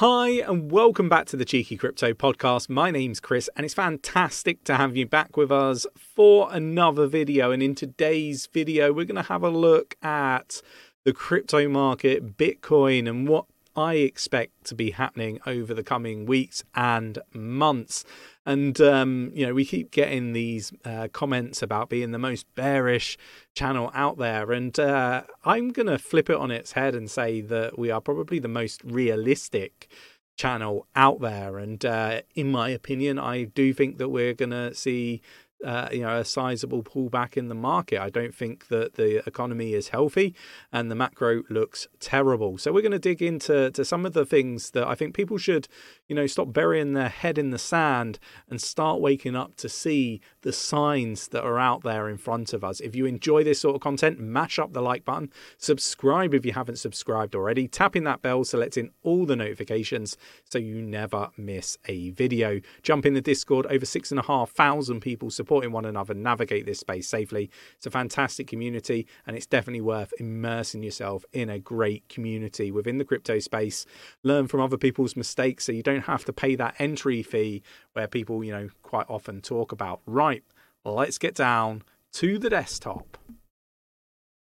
Hi, and welcome back to the Cheeky Crypto Podcast. My name's Chris, and it's fantastic to have you back with us for another video. And in today's video, we're going to have a look at the crypto market, Bitcoin, and what I expect to be happening over the coming weeks and months. And, um, you know, we keep getting these uh, comments about being the most bearish channel out there. And uh, I'm going to flip it on its head and say that we are probably the most realistic channel out there. And uh, in my opinion, I do think that we're going to see uh, you know a sizable pullback in the market. I don't think that the economy is healthy and the macro looks terrible. So we're going to dig into to some of the things that I think people should you know stop burying their head in the sand and start waking up to see the signs that are out there in front of us. If you enjoy this sort of content, mash up the like button, subscribe if you haven't subscribed already, tapping that bell, selecting all the notifications so you never miss a video. Jump in the Discord, over six and a half thousand people supporting one another, navigate this space safely. It's a fantastic community and it's definitely worth immersing yourself in a great community within the crypto space. Learn from other people's mistakes so you don't have to pay that entry fee where people, you know, quite often talk about. Right, let's get down to the desktop.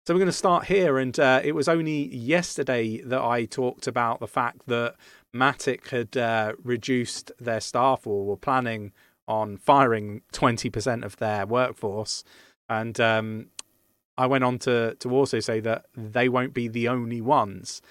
So we're going to start here, and uh, it was only yesterday that I talked about the fact that Matic had uh, reduced their staff or were planning on firing 20% of their workforce. And um, I went on to, to also say that they won't be the only ones.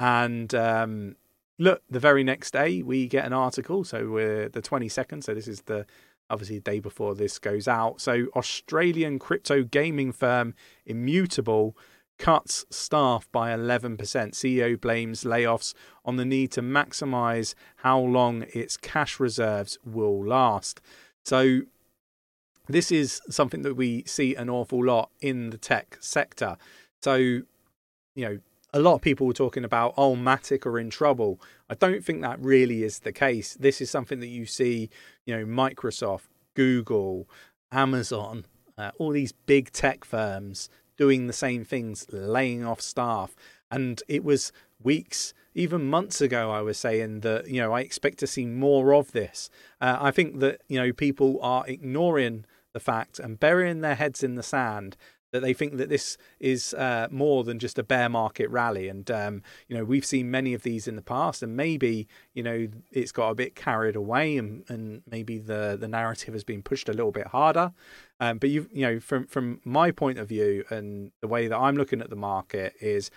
And um, look, the very next day we get an article. So we're the 22nd. So this is the obviously the day before this goes out. So Australian crypto gaming firm Immutable cuts staff by 11%. CEO blames layoffs on the need to maximize how long its cash reserves will last. So this is something that we see an awful lot in the tech sector. So, you know, a lot of people were talking about, oh, Matic are in trouble. I don't think that really is the case. This is something that you see, you know, Microsoft, Google, Amazon, uh, all these big tech firms doing the same things, laying off staff. And it was weeks, even months ago, I was saying that, you know, I expect to see more of this. Uh, I think that, you know, people are ignoring the fact and burying their heads in the sand that they think that this is uh, more than just a bear market rally. And, um, you know, we've seen many of these in the past, and maybe, you know, it's got a bit carried away and, and maybe the, the narrative has been pushed a little bit harder. Um, but, you you know, from, from my point of view and the way that I'm looking at the market is,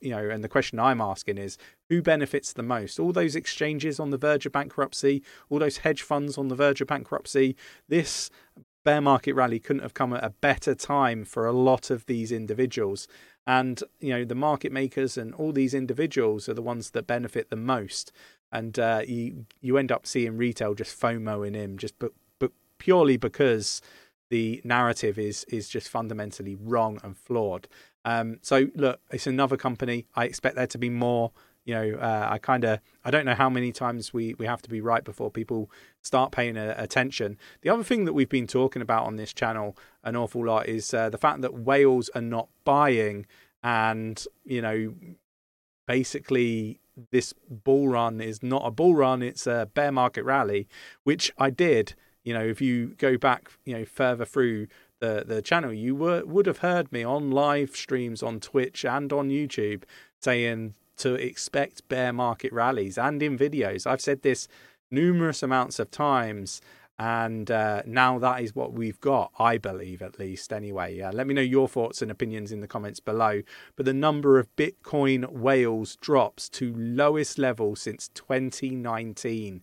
you know, and the question I'm asking is who benefits the most? All those exchanges on the verge of bankruptcy, all those hedge funds on the verge of bankruptcy, this bear market rally couldn't have come at a better time for a lot of these individuals. And, you know, the market makers and all these individuals are the ones that benefit the most. And uh, you, you end up seeing retail just FOMOing in, just but, but purely because the narrative is is just fundamentally wrong and flawed. Um, so look, it's another company. I expect there to be more you know, uh, I kind of I don't know how many times we we have to be right before people start paying a, attention. The other thing that we've been talking about on this channel an awful lot is uh, the fact that whales are not buying, and you know, basically this bull run is not a bull run; it's a bear market rally, which I did. You know, if you go back, you know, further through the the channel, you were, would have heard me on live streams on Twitch and on YouTube saying to expect bear market rallies and in videos. I've said this numerous amounts of times. And uh, now that is what we've got, I believe, at least. Anyway, uh, let me know your thoughts and opinions in the comments below. But the number of Bitcoin whales drops to lowest level since 2019.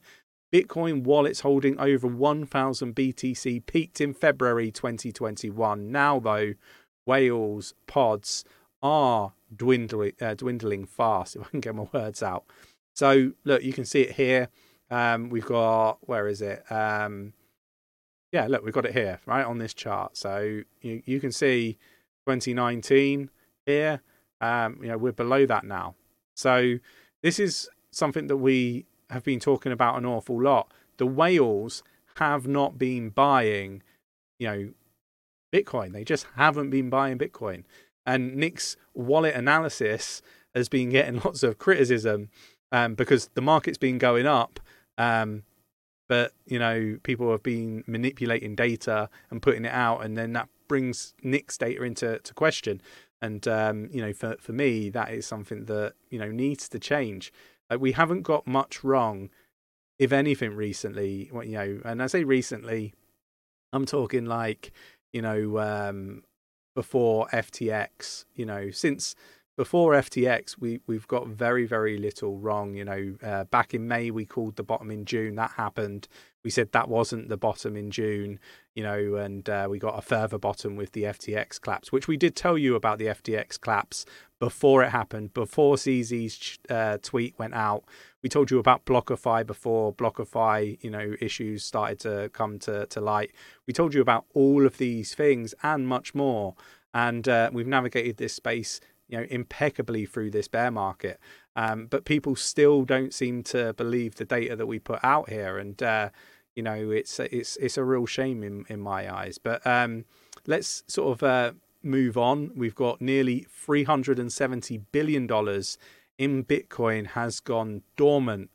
Bitcoin wallets holding over 1,000 BTC peaked in February 2021. Now, though, whales pods are dwindling uh, dwindling fast. If I can get my words out. So look, you can see it here. Um, we've got where is it? Um, yeah, look, we've got it here, right on this chart. So you you can see 2019 here. Um, you know, we're below that now. So this is something that we have been talking about an awful lot. The whales have not been buying, you know, Bitcoin. They just haven't been buying Bitcoin. And Nick's wallet analysis has been getting lots of criticism um, because the market's been going up. Um, but you know, people have been manipulating data and putting it out, and then that brings Nick's data into to question. And um, you know, for for me, that is something that you know needs to change. Like we haven't got much wrong, if anything, recently. You know, and I say recently, I'm talking like you know um, before FTX. You know, since before FTX, we we've got very very little wrong. You know, uh, back in May we called the bottom in June. That happened. We said that wasn't the bottom in June. You know, and uh, we got a further bottom with the FTX collapse, which we did tell you about the FTX collapse before it happened, before CZ's uh, tweet went out. We told you about BlockFi before BlockFi, you know, issues started to come to, to light. We told you about all of these things and much more. And uh, we've navigated this space you know impeccably through this bear market. Um, but people still don't seem to believe the data that we put out here, and uh, you know it's it's it's a real shame in in my eyes. But um, let's sort of uh, move on. We've got nearly three hundred and seventy billion dollars in Bitcoin has gone dormant.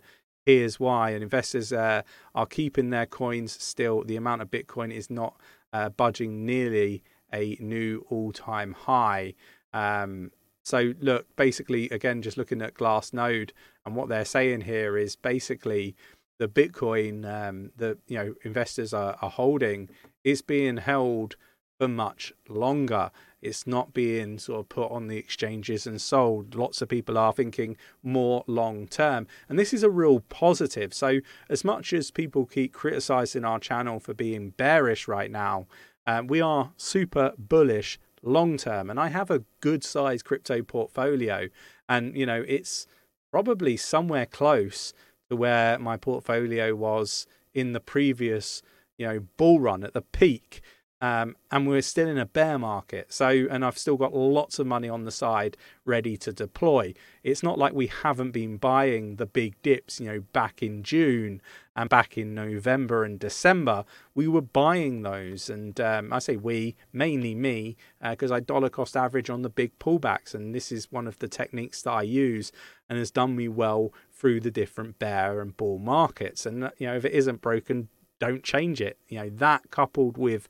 Here's why, and investors uh, are keeping their coins still. The amount of Bitcoin is not uh, budging nearly a new all-time high. Um, so look, basically, again, just looking at Glassnode and what they're saying here is basically the Bitcoin um, that you know investors are, are holding is being held for much longer. It's not being sort of put on the exchanges and sold. Lots of people are thinking more long term. And this is a real positive. So, as much as people keep criticizing our channel for being bearish right now, uh, we are super bullish long term. And I have a good sized crypto portfolio, and you know it's probably somewhere close to where my portfolio was in the previous you know bull run at the peak. Um, and we're still in a bear market. So, and I've still got lots of money on the side ready to deploy. It's not like we haven't been buying the big dips, you know, back in June and back in November and December. We were buying those, and um, I say we, mainly me, because uh, I dollar cost average on the big pullbacks, and this is one of the techniques that I use and has done me well through the different bear and bull markets. And you know, if it isn't broken, don't change it. You know, that coupled with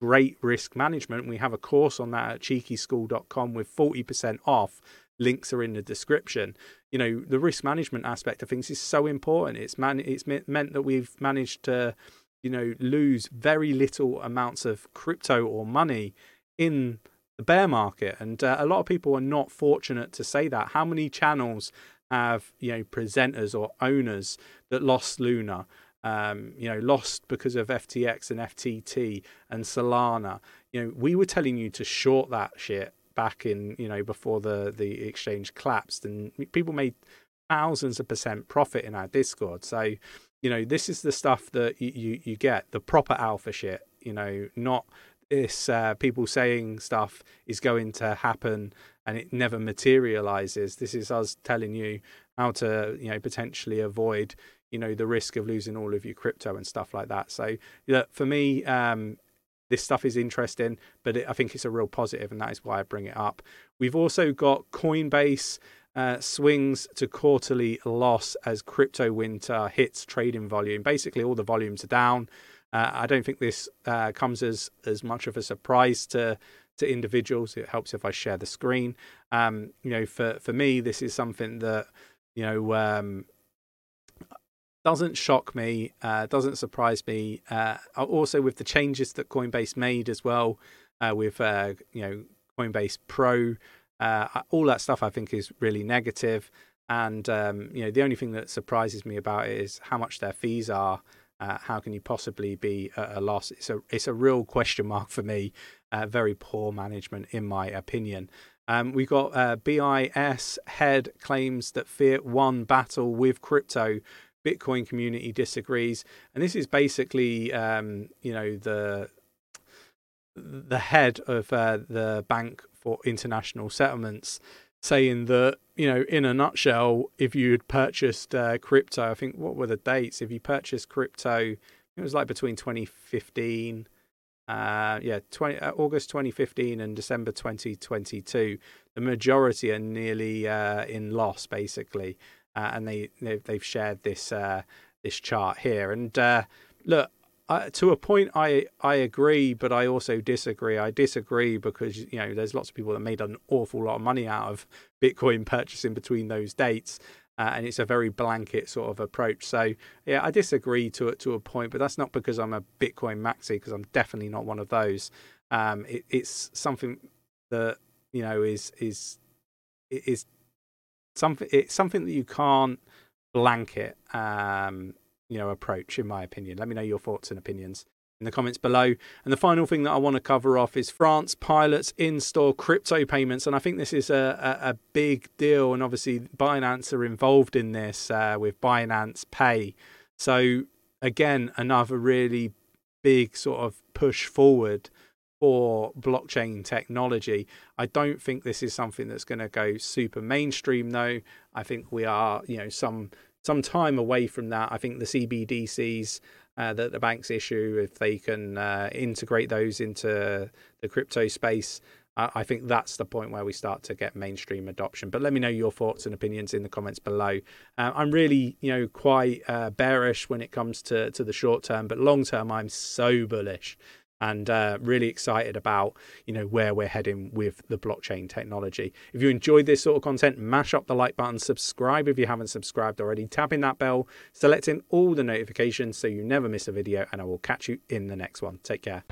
great risk management. We have a course on that at cheekyschool.com with 40% off. Links are in the description. You know, the risk management aspect of things is so important. It's man it's meant that we've managed to, you know, lose very little amounts of crypto or money in the bear market. And uh, a lot of people are not fortunate to say that. How many channels have, you know, presenters or owners that lost Luna? Um, you know, lost because of FTX and FTT and Solana. You know, we were telling you to short that shit back in, you know, before the the exchange collapsed, and people made thousands of percent profit in our Discord. So, you know, this is the stuff that you you, you get the proper alpha shit. You know, not this uh, people saying stuff is going to happen and it never materializes. This is us telling you how to, you know, potentially avoid you know the risk of losing all of your crypto and stuff like that. So for me, um, this stuff is interesting, but it, I think it's a real positive, and that is why I bring it up. We've also got Coinbase. Uh, swings to quarterly loss as crypto winter hits trading volume. Basically, all the volumes are down. Uh, I don't think this uh, comes as as much of a surprise to to individuals. It helps if I share the screen. Um, you know, for for me, this is something that you know um, doesn't shock me, uh, doesn't surprise me. Uh, also, with the changes that Coinbase made as well, uh, with uh, you know Coinbase Pro, uh, all that stuff I think is really negative. And um, you know the only thing that surprises me about it is how much their fees are. Uh, how can you possibly be at a loss? It's a it's a real question mark for me. very poor management, in my opinion. Um, we've got BIS head claims that Fiat won battle with crypto Bitcoin community disagrees, and this is basically, um, you know, the the head of uh, the Bank for International Settlements saying that, you know, in a nutshell, if you had purchased uh, crypto, I think what were the dates? If you purchased crypto, it was like between 2015, uh, yeah, 20, uh, August 2015 and December 2022. The majority are nearly uh, in loss, basically. Uh, and they they've shared this uh, this chart here. And uh, look, to a point, I I agree, but I also disagree. I disagree because you know there's lots of people that made an awful lot of money out of Bitcoin purchasing between those dates, uh, and it's a very blanket sort of approach. So yeah, I disagree to it to a point, but that's not because I'm a Bitcoin maxi, because I'm definitely not one of those. Um, it, it's something that you know is is is something. It's something that you can't blanket. Um, you know approach in my opinion let me know your thoughts and opinions in the comments below and the final thing that i want to cover off is france pilots in-store crypto payments and i think this is a, a, a big deal and obviously binance are involved in this uh, with binance pay so again another really big sort of push forward for blockchain technology. I don't think this is something that's going to go super mainstream though. I think we are, you know, some some time away from that. I think the CBDCs uh, that the banks issue, if they can uh, integrate those into the crypto space, uh, I think that's the point where we start to get mainstream adoption. But let me know your thoughts and opinions in the comments below. Uh, I'm really, you know, quite uh, bearish when it comes to to the short term, but long term, I'm so bullish and uh, really excited about you know where we're heading with the blockchain technology. If you enjoyed this sort of content, mash up the like button, subscribe if you haven't subscribed already, tapping that bell, selecting all the notifications so you never miss a video, and I will catch you in the next one. Take care.